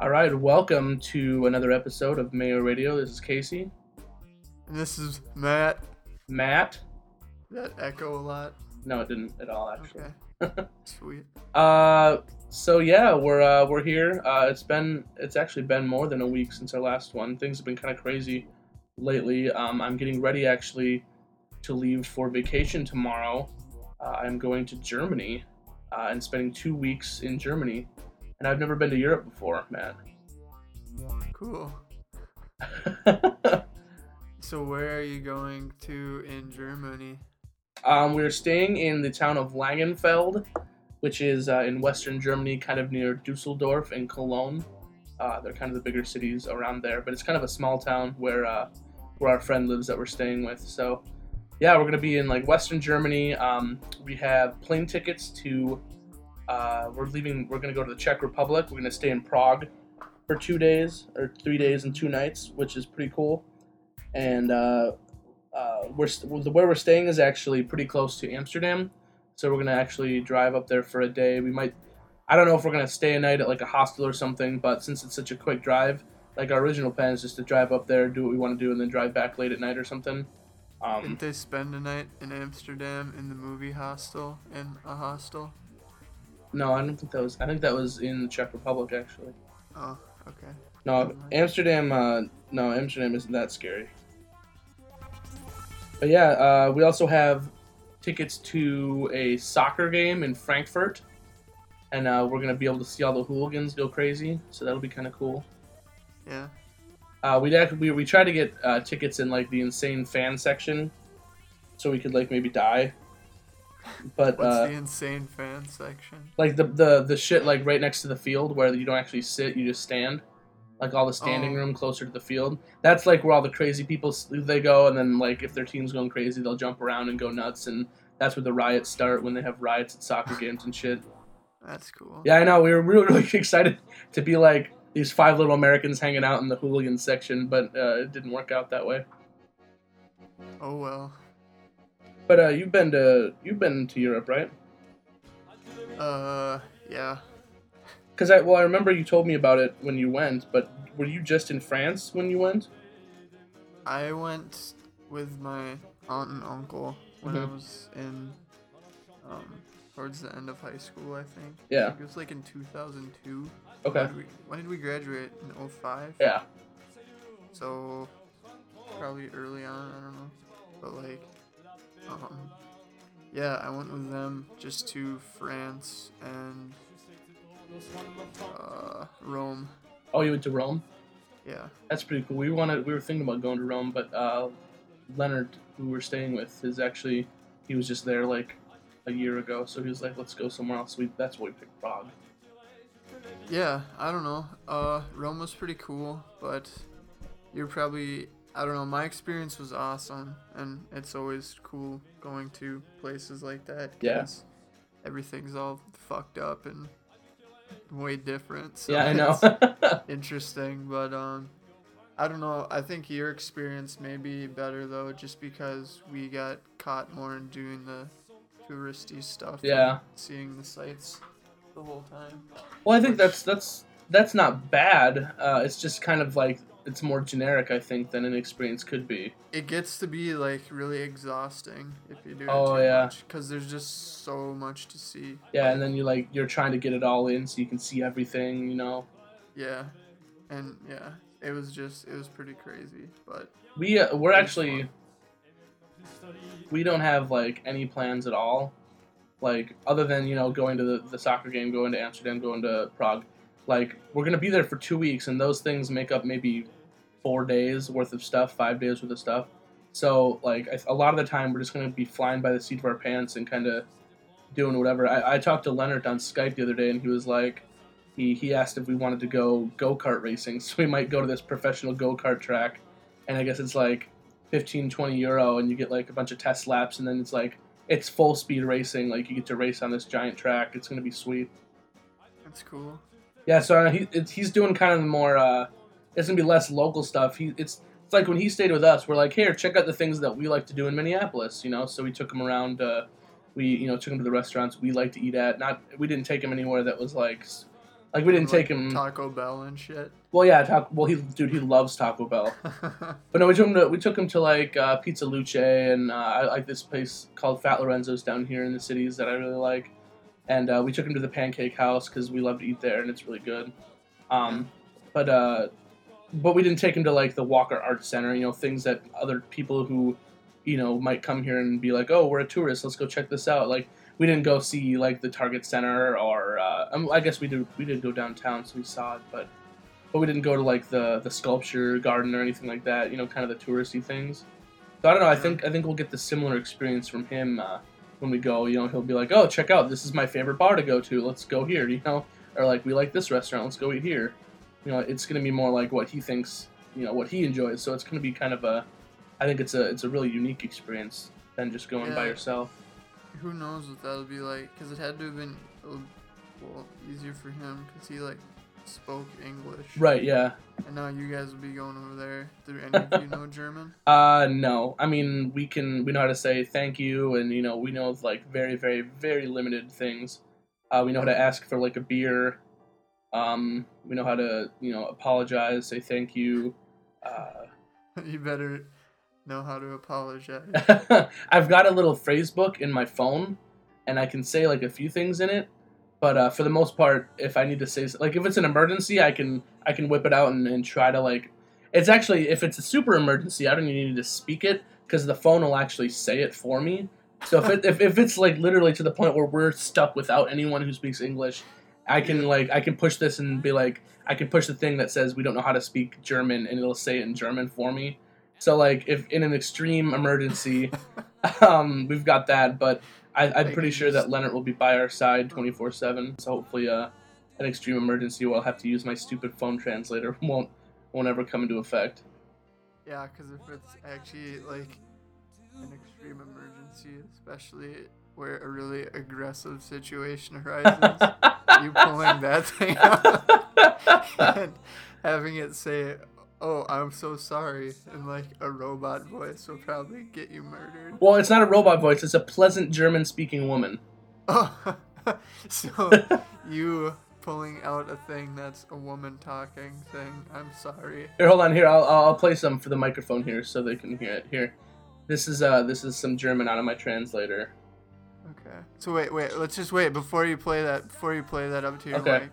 All right, welcome to another episode of Mayo Radio. This is Casey, And this is Matt. Matt. That echo a lot. No, it didn't at all, actually. Okay. Sweet. Uh, so yeah, we're uh, we're here. Uh, it's been it's actually been more than a week since our last one. Things have been kind of crazy lately. Um, I'm getting ready actually to leave for vacation tomorrow. Uh, I'm going to Germany uh, and spending two weeks in Germany, and I've never been to Europe before, man. Cool. So where are you going to in Germany? Um, we're staying in the town of Langenfeld, which is uh, in western Germany, kind of near Dusseldorf and Cologne. Uh, they're kind of the bigger cities around there, but it's kind of a small town where uh, where our friend lives that we're staying with. So, yeah, we're gonna be in like western Germany. Um, we have plane tickets to. Uh, we're leaving. We're gonna go to the Czech Republic. We're gonna stay in Prague for two days or three days and two nights, which is pretty cool. And uh, uh, we're st- where we're staying is actually pretty close to Amsterdam, so we're gonna actually drive up there for a day. We might, I don't know if we're gonna stay a night at like a hostel or something, but since it's such a quick drive, like our original plan is just to drive up there, do what we want to do, and then drive back late at night or something. Um, Didn't they spend a night in Amsterdam in the movie hostel in a hostel? No, I don't think that was. I think that was in the Czech Republic actually. Oh, okay. No, Amsterdam. Uh, no, Amsterdam isn't that scary. But yeah, uh, we also have tickets to a soccer game in Frankfurt, and uh, we're gonna be able to see all the hooligans go crazy. So that'll be kind of cool. Yeah. Uh, we actually we, we tried to get uh, tickets in like the insane fan section, so we could like maybe die. But What's uh, the insane fan section? like the the the shit like right next to the field where you don't actually sit, you just stand. Like all the standing Oh. room closer to the field. That's like where all the crazy people they go, and then like if their team's going crazy, they'll jump around and go nuts, and that's where the riots start when they have riots at soccer games and shit. That's cool. Yeah, I know. We were really really excited to be like these five little Americans hanging out in the hooligan section, but uh, it didn't work out that way. Oh well. But uh, you've been to you've been to Europe, right? Uh, yeah. Because I well, I remember you told me about it when you went, but were you just in France when you went? I went with my aunt and uncle when I Mhm. was in um towards the end of high school, I think. I Yeah. think it was like in 2002. Okay. When did we, when did we graduate? In 05? Yeah. So probably early on, I don't know. But like um yeah, I went with them just to France and uh Rome. Oh, you went to Rome. Yeah. That's pretty cool. We wanted we were thinking about going to Rome, but uh, Leonard, who we're staying with, is actually he was just there like a year ago, so he was like, "Let's go somewhere else." We that's why we picked Prague. Yeah, I don't know. Uh Rome was pretty cool, but you're probably I don't know, my experience was awesome and it's always cool going to places like that Yeah. 'cause everything's all fucked up and way different. So yeah, I know. interesting, but um, I don't know. I think your experience may be better though, just because we got caught more in doing the touristy stuff. Yeah. seeing the sights the whole time. well, I think that's that's that's not bad. Uh, it's just kind of like it's more generic, I think, than an experience could be. It gets to be like really exhausting if you do it Oh, too yeah. much, because there's just so much to see. Yeah, and then you like you're trying to get it all in so you can see everything, you know. Yeah, and yeah, it was just it was pretty crazy, but We uh, we're actually we don't have like any plans at all, like other than you know going to the, the soccer game, going to Amsterdam, going to Prague. Like we're gonna be there for two weeks, and those things make up maybe four days worth of stuff, five days worth of stuff. So like I, a lot of the time we're just gonna be flying by the seat of our pants and kind of doing whatever. I, I talked to Leonard on Skype the other day, and he was like, he he asked if we wanted to go go kart racing, so we might go to this professional go kart track, and I guess it's like 15, 20 euro, and you get like a bunch of test laps, and then it's like it's full speed racing. Like you get to race on this giant track. It's gonna be sweet. That's cool. Yeah, so uh, he it's, he's doing kind of the more. Uh, it's gonna be less local stuff. He it's it's like when he stayed with us, we're like, here, check out the things that we like to do in Minneapolis. You know, so we took him around. Uh, we you know took him to the restaurants we like to eat at. Not we didn't take him anywhere that was like Like we didn't Like take him. Taco Bell and shit. Well, yeah, taco, well, he dude, he loves Taco Bell. But no, we took him to we took him to like uh, Pizza Luce and uh, I like this place called Fat Lorenzo's down here in the cities that I really like, and uh, we took him to the Pancake House because we love to eat there and it's really good. Um, but uh, but we didn't take him to like the Walker Art Center, you know, things that other people who, you know, might come here and be like, oh, we're a tourist, let's go check this out. Like we didn't go see like the Target Center or uh, um, I guess we did we did go downtown, so we saw it, but but we didn't go to like the the sculpture garden or anything like that. You know, kind of the touristy things. So I don't know. I think I think we'll get the similar experience from him uh, when we go. You know, he'll be like, "Oh, check out! This is my favorite bar to go to. Let's go here." You know, or like, "We like this restaurant. Let's go eat here." You know, it's gonna be more like what he thinks. You know, what he enjoys. So it's gonna be kind of a. I think it's a it's a really unique experience than just going by yourself. Who knows what that'll be like? Because it had to have been well easier for him because he like spoke English. Right? Yeah. And now you guys will be going over there. Do any of you know German? Uh, no. I mean, we can we know how to say thank you, and you know we know like very very very limited things. Uh, we know how to ask for like a beer. Um, we know how to you know apologize, say thank you. Uh, you better know how to apologize. I've got a little phrase book in my phone, and I can say like a few things in it. But uh, for the most part, if I need to say like if it's an emergency, I can I can whip it out and, and try to like. It's actually if it's a super emergency, I don't even need to speak it because the phone will actually say it for me. So if it if, if it's like literally to the point where we're stuck without anyone who speaks English, I can like I can push this and be like I can push the thing that says we don't know how to speak German and it'll say it in German for me. So like if in an extreme emergency, um, we've got that. But I, I'm pretty sure that Leonard will be by our side 24 seven. So hopefully, uh, an extreme emergency where I'll have to use my stupid phone translator won't won't ever come into effect. yeah, because if it's actually like an extreme emergency, especially where a really aggressive situation arises, you pulling that thing out and having it say, "Oh, I'm so sorry," in like a robot voice will probably get you murdered. well, it's not a robot voice; it's a pleasant German-speaking woman. Oh, so you pulling out a thing that's a woman talking thing. I'm sorry. Here, hold on. Here, I'll, I'll I'll play some for the microphone here so they can hear it. Here, this is uh this is some German out of my translator. Okay. So wait, wait. Let's just wait before you play that. Before you play that up to your Okay. mic.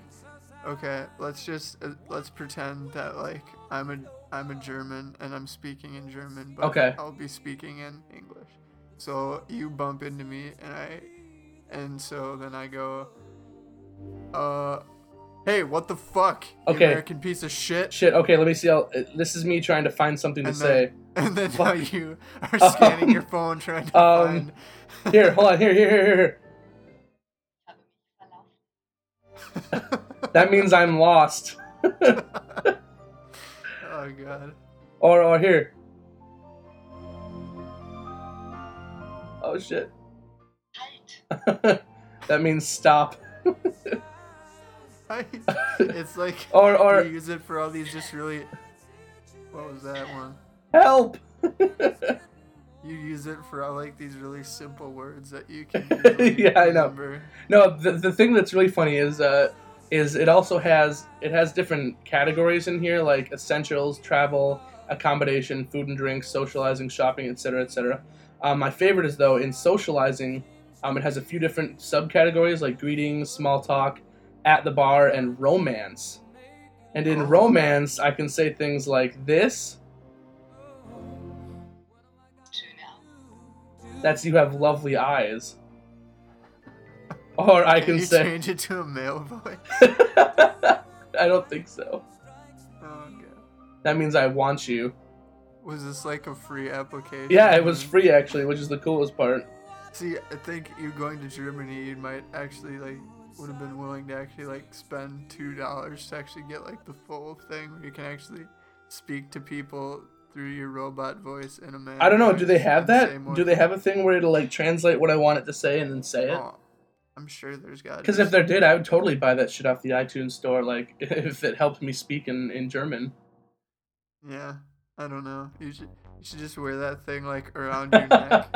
Okay. Let's just uh, let's pretend that like I'm a I'm a German and I'm speaking in German, but Okay. I'll be speaking in English. So you bump into me and I, and so then I go, uh, hey, what the fuck? Okay. American piece of shit. Shit. Okay, let me see. I'll, this is me trying to find something to And say. and then now you are scanning your Um, phone trying to um, find. Here, hold on. Here, here, here, here. That means I'm lost. oh god. Or, or here. Oh shit. that means stop. It's like Or, or you use it for all these just really. What was that one? Help. You use it for all like these really simple words that you can. Yeah, I know. No, the, the thing that's really funny is uh is it also has it has different categories in here like essentials, travel, accommodation, food and drinks, socializing, shopping, etc., etc. Um, my favorite is though in socializing, um, it has a few different subcategories like greetings, small talk, at the bar, and romance. And in romance, I can say things like this. That's you have lovely eyes. Or I can you say change it to a male voice. I don't think so. Oh god. That means I want you. Was this like a free application? Yeah, it was free actually, which is the coolest part. See, I think you going to Germany, you might actually like would have been willing to actually like spend two dollars to actually get like the full thing where you can actually speak to people through your robot voice in a man. I don't know. Do they have that? Do they have a thing where it'll like translate what I want it to say and then say it? Oh, I'm sure there's got. Because if there did, I would totally buy that shit off the iTunes store. Like if it helped me speak in in German. Yeah, I don't know. You should you should just wear that thing like around your neck,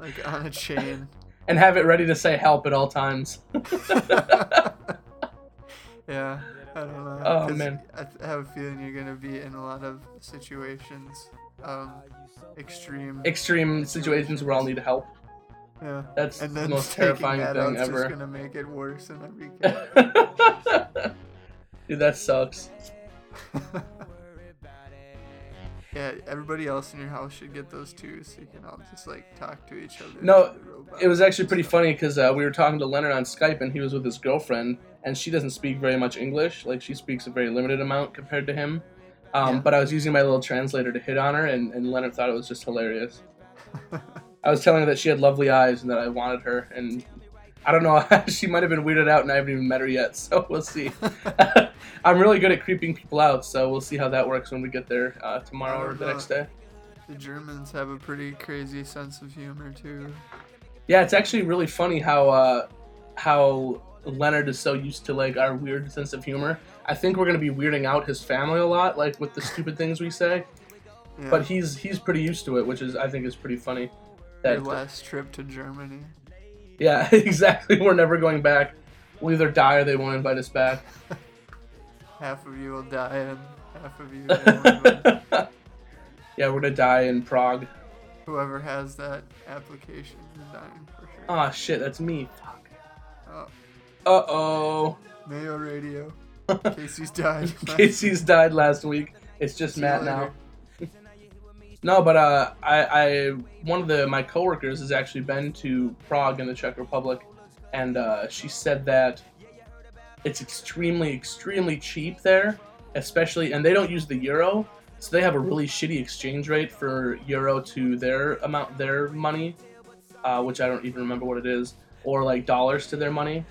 like on a chain. and have it ready to say help at all times. Yeah, I don't know. Oh, man. I th- have a feeling you're gonna be in a lot of situations, um, extreme. Extreme situations where I'll need help. yeah. That's And the most terrifying that thing ever. just gonna make it worse in every case. Dude, that sucks. yeah, everybody else in your house should get those too, so you can all just like talk to each other. No, through the robot It was actually pretty funny because uh, we were talking to Leonard on Skype and he was with his girlfriend and she doesn't speak very much English. Like she speaks a very limited amount compared to him. Um, Yeah. But I was using my little translator to hit on her and, and Leonard thought it was just hilarious. I was telling her that she had lovely eyes and that I wanted her and I don't know. she might have been weirded out and I haven't even met her yet, so we'll see. I'm really good at creeping people out, so we'll see how that works when we get there uh, tomorrow or the next day. The Germans have a pretty crazy sense of humor too. Yeah, it's actually really funny how uh, how Leonard is so used to like our weird sense of humor. I think we're gonna be weirding out his family a lot, like with the stupid things we say. Yeah. But he's he's pretty used to it, which is I think is pretty funny. Your That last trip to Germany. yeah, exactly. We're never going back. We'll either die or they won't invite us back. Half of you will die and half of you. yeah, we're gonna die in Prague. Whoever has that application is dying for sure. Ah, shit, that's me. Fuck. Oh, Uh oh. Mayo Radio. Casey's died. Casey's died last week. It's just See Matt now. No, but uh, I, I one of the my coworkers has actually been to Prague in the Czech Republic, and uh, she said that it's extremely, extremely cheap there, especially, and they don't use the euro, so they have a really shitty exchange rate for euro to their amount, their money, uh, which I don't even remember what it is, or like dollars to their money.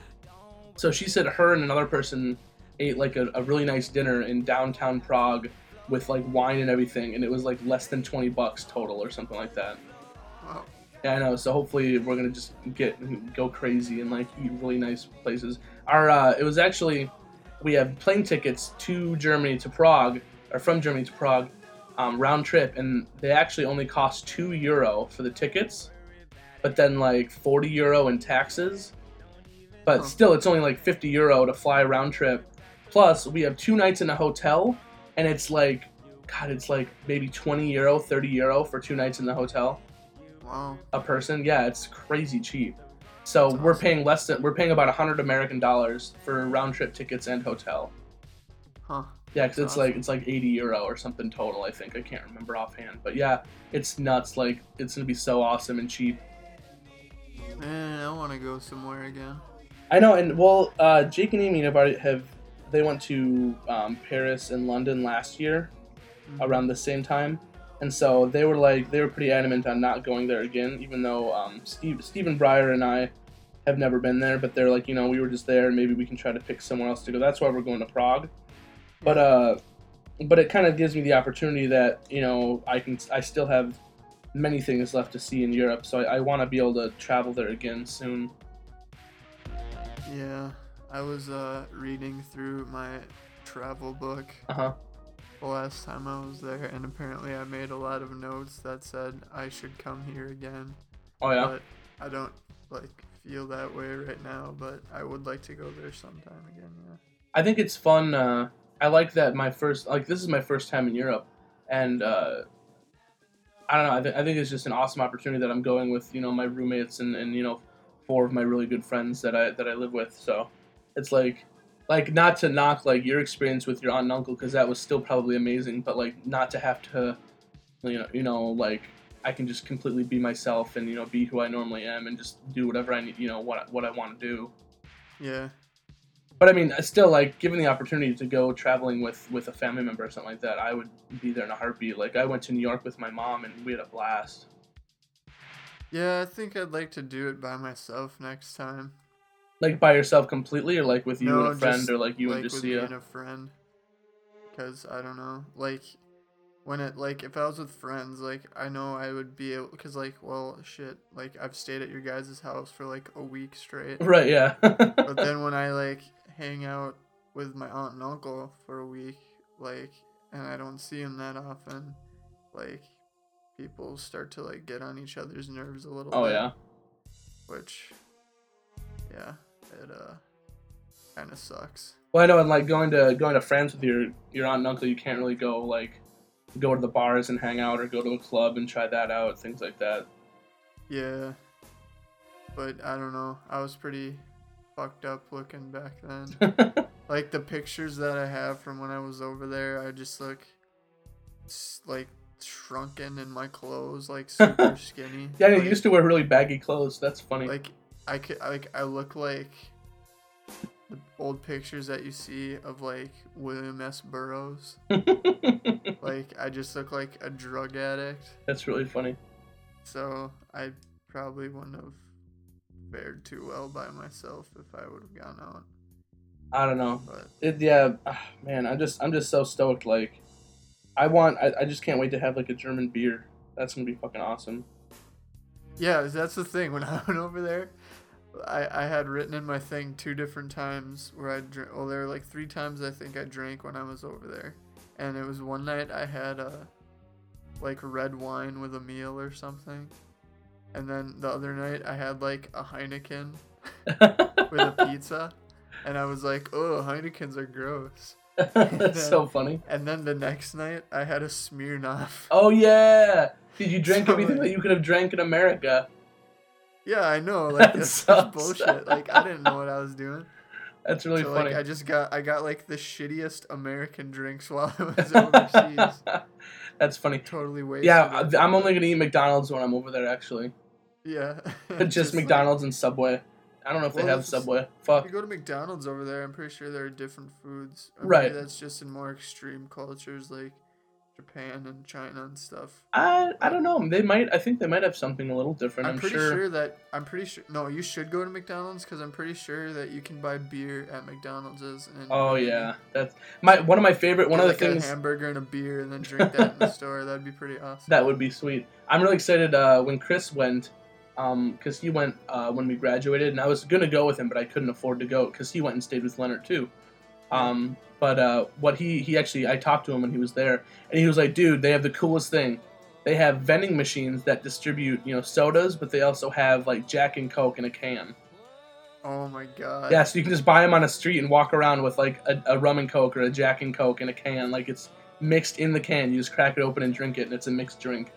So she said her and another person ate like a, a really nice dinner in downtown Prague with like wine and everything, and it was like less than twenty bucks total or something like that. Wow. Yeah, I know. So hopefully we're gonna just get go crazy and like eat really nice places. Our uh, it was actually we have plane tickets to Germany to Prague or from Germany to Prague um, round trip, and they actually only cost two euro for the tickets, but then like forty euro in taxes. But still, it's only like fifty euro to fly round trip. Plus, we have two nights in a hotel, and it's like, God, it's like maybe twenty euro, thirty euro for two nights in the hotel Wow. a person. Yeah, it's crazy cheap. So That's we're paying less than we're paying about a hundred American dollars for round trip tickets and hotel. Huh. Yeah, because it's Awesome. like it's like eighty euro or something total. I think I can't remember offhand, but yeah, it's nuts. Like it's gonna be so awesome and cheap. Man, I want to go somewhere again. I know, and well, uh, Jake and Amy have already have they went to um, Paris and London last year Mhm. around the same time, and so they were like they were pretty adamant on not going there again, even though um, Steve Stephen Breyer and I have never been there, but they're like you know we were just there, and maybe we can try to pick somewhere else to go. That's why we're going to Prague, but uh, but it kind of gives me the opportunity that you know I can I still have many things left to see in Europe, so I, I want to be able to travel there again soon. Yeah, I was uh, reading through my travel book Uh huh. The last time I was there, and apparently I made a lot of notes that said I should come here again. Oh yeah. But I don't like feel that way right now. But I would like to go there sometime again. Yeah. I think it's fun. Uh, I like that my first like this is my first time in Europe, and uh, I don't know. I, th- I think it's just an awesome opportunity that I'm going with you know my roommates and, and you know four of my really good friends that I that I live with. So it's like like not to knock like your experience with your aunt and uncle because that was still probably amazing, but like not to have to you know you know like I can just completely be myself and you know be who I normally am and just do whatever I need you know what what I want to do. Yeah. But I mean, I still like given the opportunity to go traveling with with a family member or something like that, I would be there in a heartbeat. Like I went to New York with my mom and we had a blast. Yeah, I think I'd like to do it by myself next time. Like by yourself completely, or like with you No, and a friend, just, or like you like and Lucia. and a friend. Cause I don't know, like when it like if I was with friends, like I know I would be able. Cause like well shit, like I've stayed at your guys' house for like a week straight. Right? Yeah. but then when I like hang out with my aunt and uncle for a week, like, and I don't see them that often, like, people start to like get on each other's nerves a little. oh bit, yeah. Which, yeah, it uh, kind of sucks. Well, I know, and like going to going to France with your your aunt and uncle, you can't really go like go to the bars and hang out, or go to a club and try that out, things like that. Yeah. But I don't know. I was pretty fucked up looking back then. like the pictures that I have from when I was over there, I just look like shrunken in my clothes, like super skinny. yeah, you like, used to wear really baggy clothes. That's funny. like I could like I look like the old pictures that you see of like William S. Burroughs. Like I just look like a drug addict. That's really funny. So I probably wouldn't have fared too well by myself if I would have gone out. I don't know. But It, yeah, ah, man, I'm just I'm just so stoked. Like, I want, I, I just can't wait to have like a German beer. That's gonna be fucking awesome. yeah, that's the thing. When I went over there, I, I had written in my thing two different times where I drank. Well, there were like three times I think I drank when I was over there, and it was one night I had a like red wine with a meal or something, and then the other night I had like a Heineken with a pizza, and I was like, oh, Heinekens are gross. That's so funny. And then the next night I had a Smirnoff. Oh yeah. Did you drink So, everything like- that you could have drank in America? Yeah, I know. That Like that's, sucks. that's bullshit. Like I didn't know what I was doing. That's really so funny. like I just got I got like the shittiest American drinks while I was overseas. That's funny. totally wasted. Yeah, it. I'm only gonna eat McDonald's when I'm over there. Actually, yeah. just, like, McDonald's and Subway. I don't know if they have Subway. if Fuck. you go to McDonald's over there, I'm pretty sure there are different foods. Right. That's just in more extreme cultures like Japan and China and stuff. I I don't know. They might. I think they might have something a little different. I'm, I'm, pretty sure. sure. that I'm pretty sure. No, you should go to McDonald's because I'm pretty sure that you can buy beer at McDonald's. And Oh yeah, that's my one of my favorite. One of the like, things a hamburger and a beer, and then drink that in the store. That'd be pretty awesome. that would be sweet. I'm really excited uh, when Chris went, um, because he went uh, when we graduated, and I was gonna go with him, but I couldn't afford to go because he went and stayed with Leonard too. Um, but uh, what he he actually I talked to him when he was there, and he was like, dude, they have the coolest thing. They have vending machines that distribute you know sodas, but they also have like Jack and Coke in a can. Oh my god. Yeah, so you can just buy them on a street and walk around with like a, a rum and coke or a Jack and Coke in a can. Like it's mixed in the can. You just crack it open and drink it, and it's a mixed drink.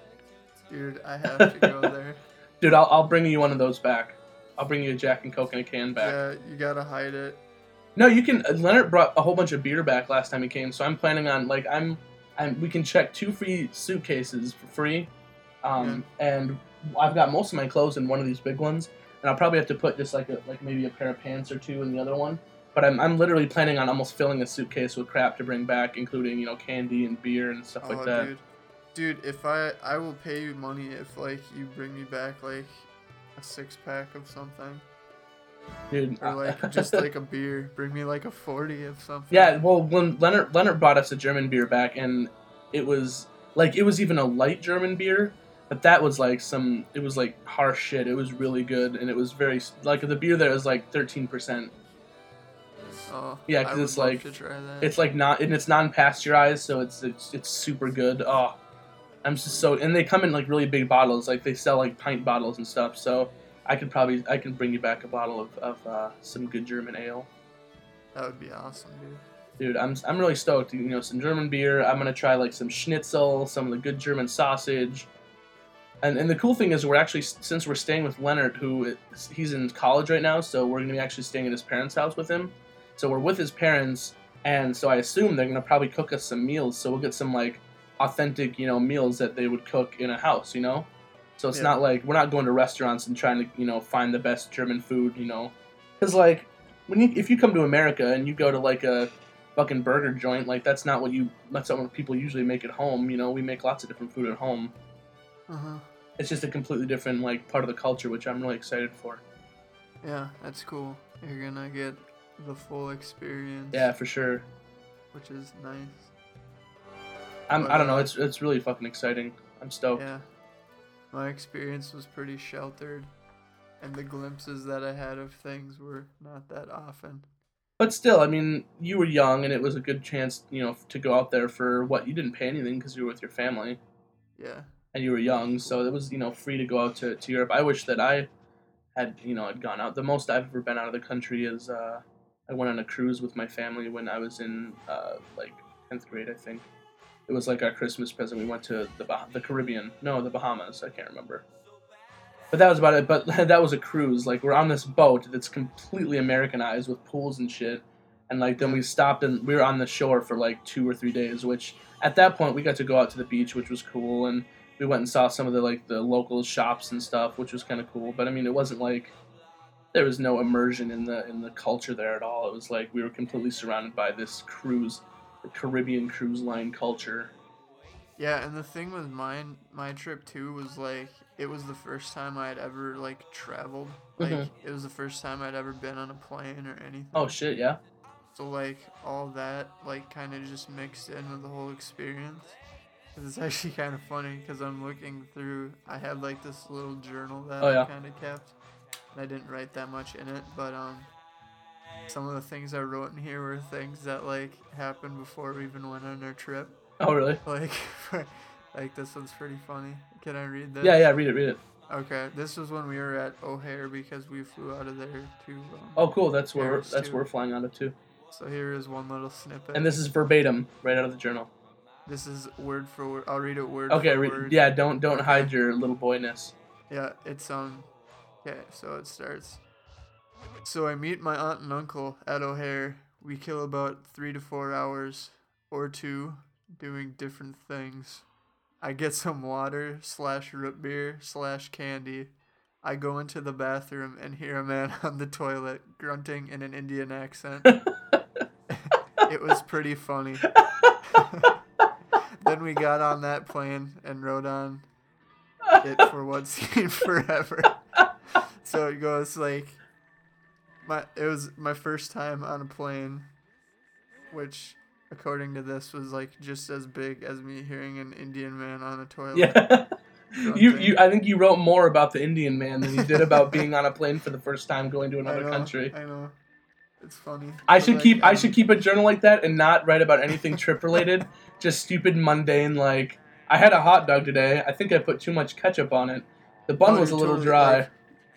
Dude, I have to go there. Dude, I'll, I'll bring you one of those back. I'll bring you a Jack and Coke in a can back. Yeah, you gotta hide it. No, you can. uh, Leonard brought a whole bunch of beer back last time he came, so I'm planning on like I'm, I'm. We can check two free suitcases for free, um, and I've got most of my clothes in one of these big ones, and I'll probably have to put just like a like maybe a pair of pants or two in the other one. But I'm, I'm literally planning on almost filling a suitcase with crap to bring back, including you know candy and beer and stuff oh, like that. dude. Dude, if I I will pay you money if like you bring me back like a six pack of something Dude, or like just like a beer. Bring me like a forty of something. Yeah, well, when Leonard Leonard brought us a German beer back, and it was like it was even a light German beer, but that was like some. It was like harsh shit. It was really good, and it was very like the beer there is like thirteen percent. Oh, Yeah, I 'cause would it's like- to try that. It's like not, and it's non-pasteurized, so it's it's it's super good. Oh, I'm just so, and they come in like really big bottles. Like they sell like pint bottles and stuff. So I could probably I can bring you back a bottle of of uh, some good German ale. that would be awesome, dude. Dude, I'm, I'm really stoked. You know, some German beer. I'm gonna try like some schnitzel, some of the good German sausage. And, and the cool thing is, we're actually since we're staying with Leonard, who is, he's in college right now, so we're gonna be actually staying at his parents' house with him. So we're with his parents, and so I assume they're gonna probably cook us some meals. So we'll get some like authentic, you know, meals that they would cook in a house. You know, so it's Yeah. not like we're not going to restaurants and trying to you know find the best German food. You know, because like when you if you come to America and you go to like a fucking burger joint, like that's not what you that's not what people usually make at home. You know, we make lots of different food at home. Uh huh. It's just a completely different like part of the culture, which I'm really excited for. Yeah, that's cool. You're gonna get the full experience. Yeah, for sure. Which is nice. I'm, But, I don't know. uh, It's it's really fucking exciting. I'm stoked. Yeah. My experience was pretty sheltered, and the glimpses that I had of things were not that often. But still, I mean, you were young, and it was a good chance, you know, to go out there for what you didn't pay anything because you were with your family Yeah. and you were young, so it was you know free to go out to, to Europe. I wish that I had you know had gone out. The most I've ever been out of the country is uh, I went on a cruise with my family when I was in uh, like tenth grade, I think. It was like our Christmas present. We went to the bah- the Caribbean, no, the Bahamas. I can't remember. But that was about it. But that was a cruise. Like we're on this boat that's completely Americanized with pools and shit. And like then we stopped and we were on the shore for like two or three days. Which at that point we got to go out to the beach, which was cool. And we went and saw some of the like the local shops and stuff, which was kind of cool. But I mean, it wasn't like there was no immersion in the in the culture there at all. It was like we were completely surrounded by this cruise, Caribbean cruise line culture. Yeah, and the thing with mine, my trip too, was like it was the first time I had ever like traveled. Like Mhm. it was the first time I'd ever been on a plane or anything. Oh shit, yeah. So like all that like kind of just mixed in with the whole experience. 'Cause It's actually kind of funny because I'm looking through. I had like this little journal that Oh, yeah. I kind of kept. And I didn't write that much in it, but um, some of the things I wrote in here were things that like happened before we even went on our trip. Oh really? Like, like this one's pretty funny. Can I read this? Yeah, yeah. Read it, read it. Okay, this was when we were at O'Hare because we flew out of there to. Um, Oh cool. That's where Paris, that's too. where we're flying out of too. So here is one little snippet. And this is verbatim, right out of the journal. This is word for word. I'll read it word Okay, for re- word. yeah. Don't don't Okay. hide your little boyness. Yeah, it's um. Okay, so it starts. So I meet my aunt and uncle at O'Hare. We kill about three to four hours or two doing different things. I get some water slash root beer slash candy. I go into the bathroom and hear a man on the toilet grunting in an Indian accent. it was pretty funny. then we got on that plane and rode on it for what seemed forever. so it goes like my it was my first time on a plane, which according to this was like just as big as me hearing an Indian man on a toilet. Yeah. you you. I think you wrote more about the Indian man than you did about being on a plane for the first time going to I another know, country. I know. It's funny. I But, should like, keep I um, should keep a journal like that and not write about anything trip related. Just stupid mundane like I had a hot dog today. I think I put too much ketchup on it. The bun Oh, was a little totally, dry. like,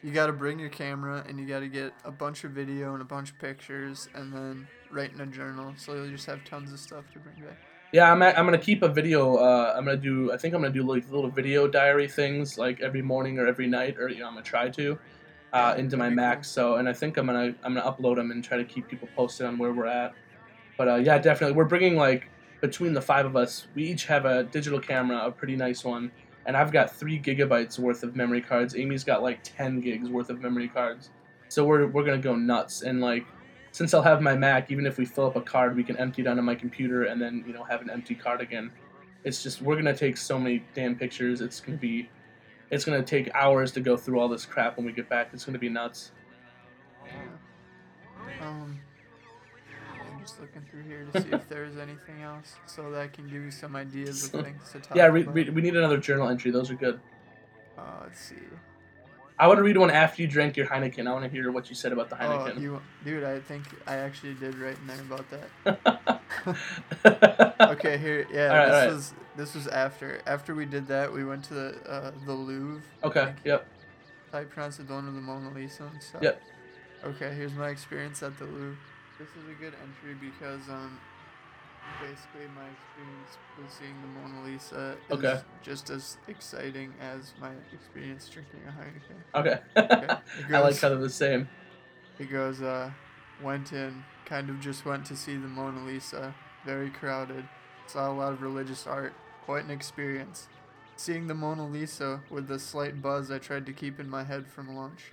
you got to bring your camera and you got to get a bunch of video and a bunch of pictures and then write in a journal. So you'll just have tons of stuff to bring back. Yeah, I'm, at, I'm gonna keep a video. Uh, I'm gonna do. I think I'm gonna do like little video diary things, like every morning or every night, or you know, I'm gonna try to, uh, Yeah, into my Mac. cool. So, and I think I'm gonna I'm gonna upload them and try to keep people posted on where we're at. But uh, yeah, definitely, we're bringing like between the five of us, we each have a digital camera, a pretty nice one, and I've got three gigabytes worth of memory cards. Amy's got like ten gigs worth of memory cards. So we're we're gonna go nuts and like since I'll have my Mac, even if we fill up a card, we can empty it onto my computer and then you know have an empty card again. It's just we're gonna take so many damn pictures. It's gonna be, it's gonna take hours to go through all this crap when we get back. It's gonna be nuts. Um, I'm just looking through here to see if there's anything else so that I can give you some ideas of things to talk Yeah, re- about. re- we need another journal entry. Those are good. Uh, let's see. I want to read one after you drank your Heineken. I want to hear what you said about the Oh, Heineken. you, dude, I think I actually did write in there about that. Okay, here, yeah, this alright. was this was after after we did that. We went to the uh, the Louvre. Okay. Yep. I pronounced it? The one with the Mona Lisa and stuff. Yep. Okay, here's my experience at the Louvre. This is a good entry because um, basically my experience with seeing the Mona Lisa is Okay. just as exciting as my experience drinking a Heineken. Okay. Okay. It I like goes- how they're the same. He goes, uh, went in, kind of just went to see the Mona Lisa. Very crowded. Saw a lot of religious art. Quite an experience. Seeing the Mona Lisa with the slight buzz I tried to keep in my head from lunch.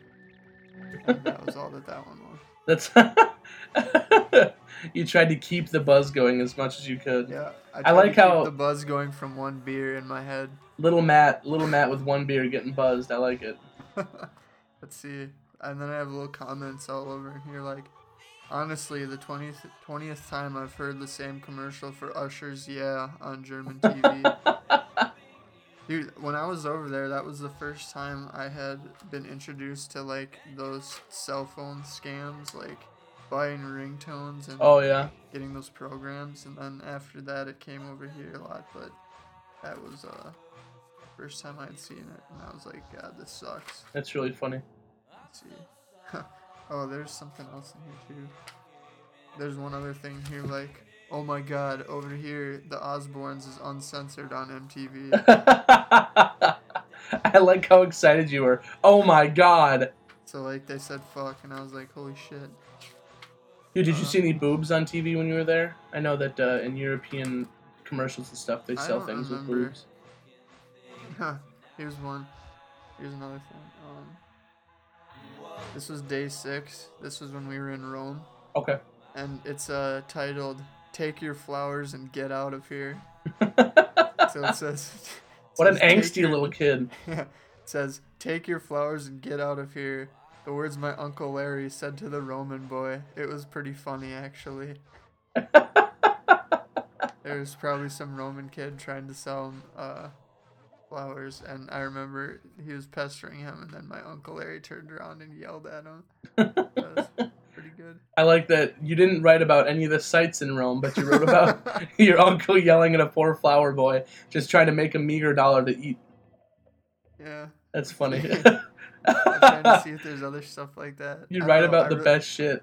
And that was all that that one was. That's. you tried to keep the buzz going as much as you could. Yeah, I, I like how- the buzz going from one beer in my head. Little Matt, little Matt with one beer getting buzzed. I like it. Let's see. And then I have little comments all over here like, honestly, the 20th, 20th time I've heard the same commercial for Usher's Yeah on German TV. Dude, when I was over there, that was the first time I had been introduced to like those cell phone scams, like buying ringtones and Oh yeah. getting those programs. And then after that, it came over here a lot. But that was uh first time I'd seen it, and I was like, God, this sucks. That's really funny. Let's see. oh, there's something else in here too. there's one other thing here, like, oh my god, over here, the Osbournes is uncensored on MTV. I like how excited you were. Oh my god. so, like, they said fuck, and I was like, holy shit. Dude, did you Uh, see any boobs on TV when you were there? I know that uh, in European commercials and stuff, they I sell don't things with remember. boobs. Here's one. Here's another thing. Um, this was day six. This was when we were in Rome, Okay. and it's uh, titled "Take Your Flowers and Get Out of Here." So it says. it what an says, "Take angsty your-" little kid. it says, "Take your flowers and get out of here." The words my uncle Larry said to the Roman boy. It was pretty funny, actually. There was probably some Roman kid trying to sell him uh, flowers, and I remember he was pestering him, and then my uncle Larry turned around and yelled at him. That was pretty good. I like that you didn't write about any of the sights in Rome, but you wrote about your uncle yelling at a poor flower boy just trying to make a meager dollar to eat. yeah, That's funny. I'm trying to see if there's other stuff like that. you write know, about I the re- best shit.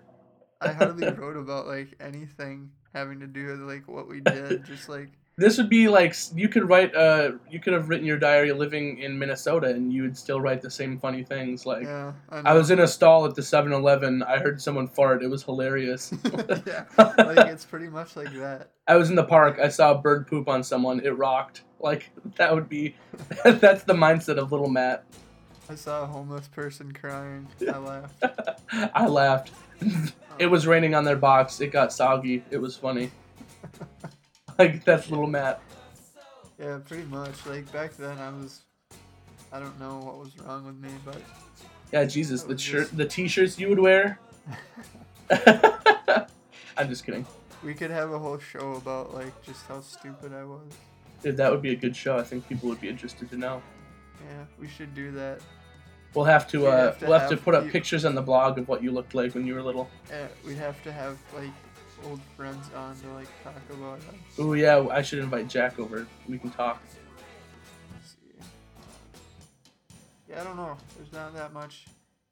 I hardly wrote about like anything having to do with like what we did. Just like This would be like you could write uh you could have written your diary living in Minnesota and you would still write the same funny things like yeah, I, I was in a stall at the 7-Eleven. I heard someone fart. It was hilarious. yeah, like it's pretty much like that. I was in the park. I saw a bird poop on someone. It rocked. Like that would be. that's the mindset of little Matt. I saw a homeless person crying. I laughed. I laughed. it was raining on their box. It got soggy. It was funny. like that's little Matt. Yeah, pretty much. Like back then, I was. I don't know what was wrong with me, but Yeah, Jesus, the shirt, the t-shirts you would wear. I'm just kidding, we could have a whole show about like just how stupid I was. dude. That would be a good show. I think people would be interested to know. Yeah, we should do that. We'll have to. Uh, have to we'll have to put up you- pictures on the blog of what you looked like when you were little. Yeah, we'd have to have like old friends on to like talk about us. Ooh, yeah. I should invite Jack over. We can talk. Let's see. Yeah, I don't know. There's not that much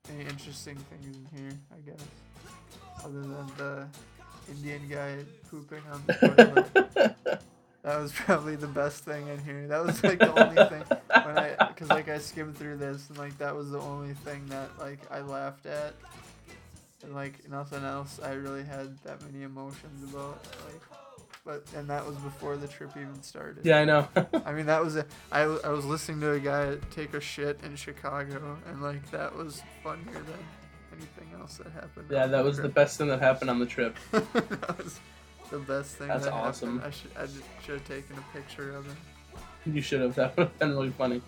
any interesting things in here, I guess. Other than the Indian guy pooping on the toilet. That was probably the best thing in here. That was like the only thing when I, cause like I skimmed through this and like that was the only thing that like I laughed at, and like nothing else I really had that many emotions about. Like, but and that was before the trip even started. yeah, I know. I mean that was a, I, I was listening to a guy take a shit in Chicago and like that was funnier than anything else that happened. yeah, that was the best thing that happened on the trip. The best thing. That's that awesome. Happened. I should I should have taken a picture of it. You should have. That would have been really funny.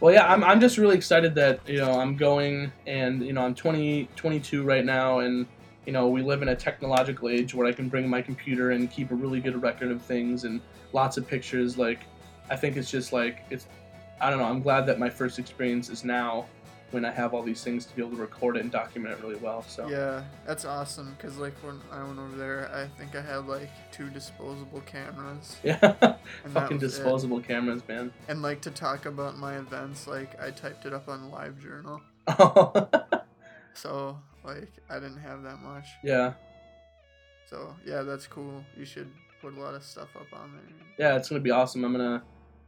Well, yeah, I'm, I'm just really excited that, you know, I'm going and, you know, I'm 20, 22 right now and, you know, we live in a technological age where I can bring my computer and keep a really good record of things and lots of pictures. Like, I think it's just like, it's, I don't know, I'm glad that my first experience is now when I have all these things to be able to record it and document it really well. So, Yeah, that's awesome. Cause like when I went over there, I think I had like two disposable cameras. yeah. Fucking was it. disposable cameras, man. And like to talk about my events, like I typed it up on LiveJournal. So like I didn't have that much. yeah. So yeah, that's cool. You should put a lot of stuff up on there. yeah, it's gonna be awesome. I'm gonna,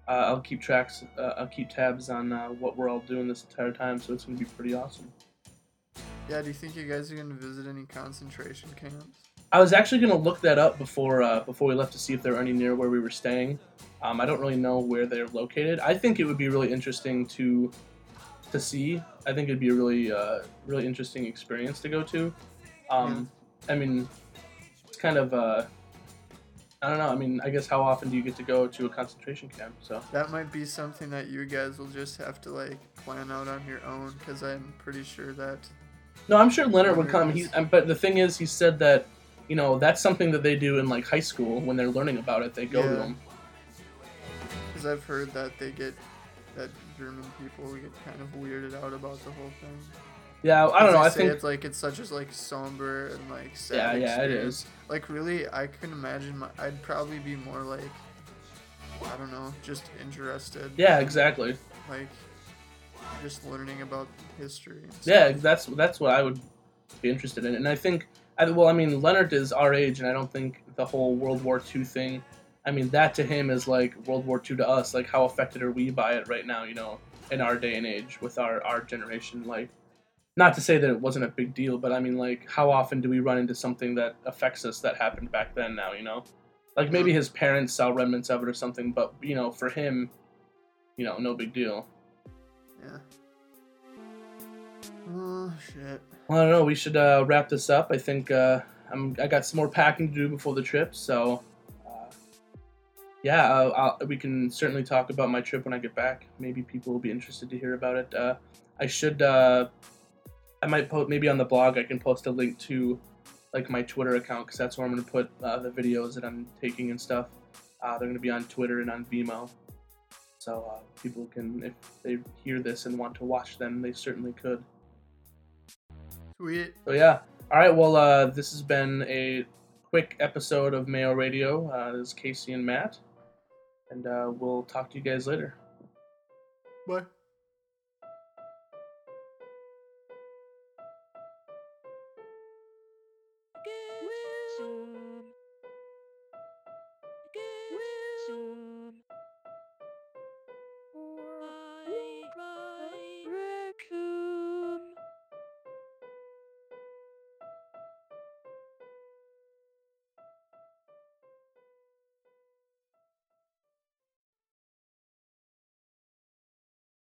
uh, I'll keep tracks, uh, I'll keep tabs on uh, what we're all doing this entire time, so it's gonna be pretty awesome. Yeah, do you think you guys are gonna visit any concentration camps? I was actually gonna look that up before uh, before we left to see if there were any near where we were staying. Um, I don't really know where they're located. I think it would be really interesting to to see. I think it'd be a really uh, really interesting experience to go to. Um, I mean, it's kind of uh, I don't know. I mean, I guess how often do you get to go to a concentration camp? So. That might be something that you guys will just have to like plan out on your own, because I'm pretty sure that No, I'm sure Leonard would come. He's, um, but the thing is, he said that, you know, that's something that they do in like high school when they're learning about it. They go to them. Because I've heard that they get that German people get kind of weirded out about the whole thing. Yeah, I don't know. I think it's like it's such as like somber and like sad. yeah, yeah, it is. Like really, I can imagine. My, I'd probably be more like, I don't know, just interested. Yeah, exactly. Like, just learning about history. Yeah, that's that's what I would be interested in, and I think I, well, I mean, Leonard is our age, and I don't think the whole World War II thing. I mean, that to him is like World War II to us. Like, how affected are we by it right now? You know, in our day and age, with our our generation. Like, not to say that it wasn't a big deal, but I mean, like, how often do we run into something that affects us that happened back then? Now, you know, like maybe his parents saw remnants of it or something, but you know, for him, you know, no big deal. Yeah. Oh shit. Well, I don't know. We should uh, wrap this up. I think uh, I'm. I got some more packing to do before the trip, so uh, yeah, uh, I'll, we can certainly talk about my trip when I get back. Maybe people will be interested to hear about it. Uh, I should. I might post maybe on the blog. I can post a link to like my Twitter account because that's where I'm going to put uh, the videos that I'm taking and stuff. Uh, they're going to be on Twitter and on Vimeo, so uh, people can, if they hear this and want to watch them, they certainly could. Sweet. So yeah. All right. Well, uh, this has been a quick episode of Mayo Radio. Uh, this is Casey and Matt, and uh, we'll talk to you guys later. Bye.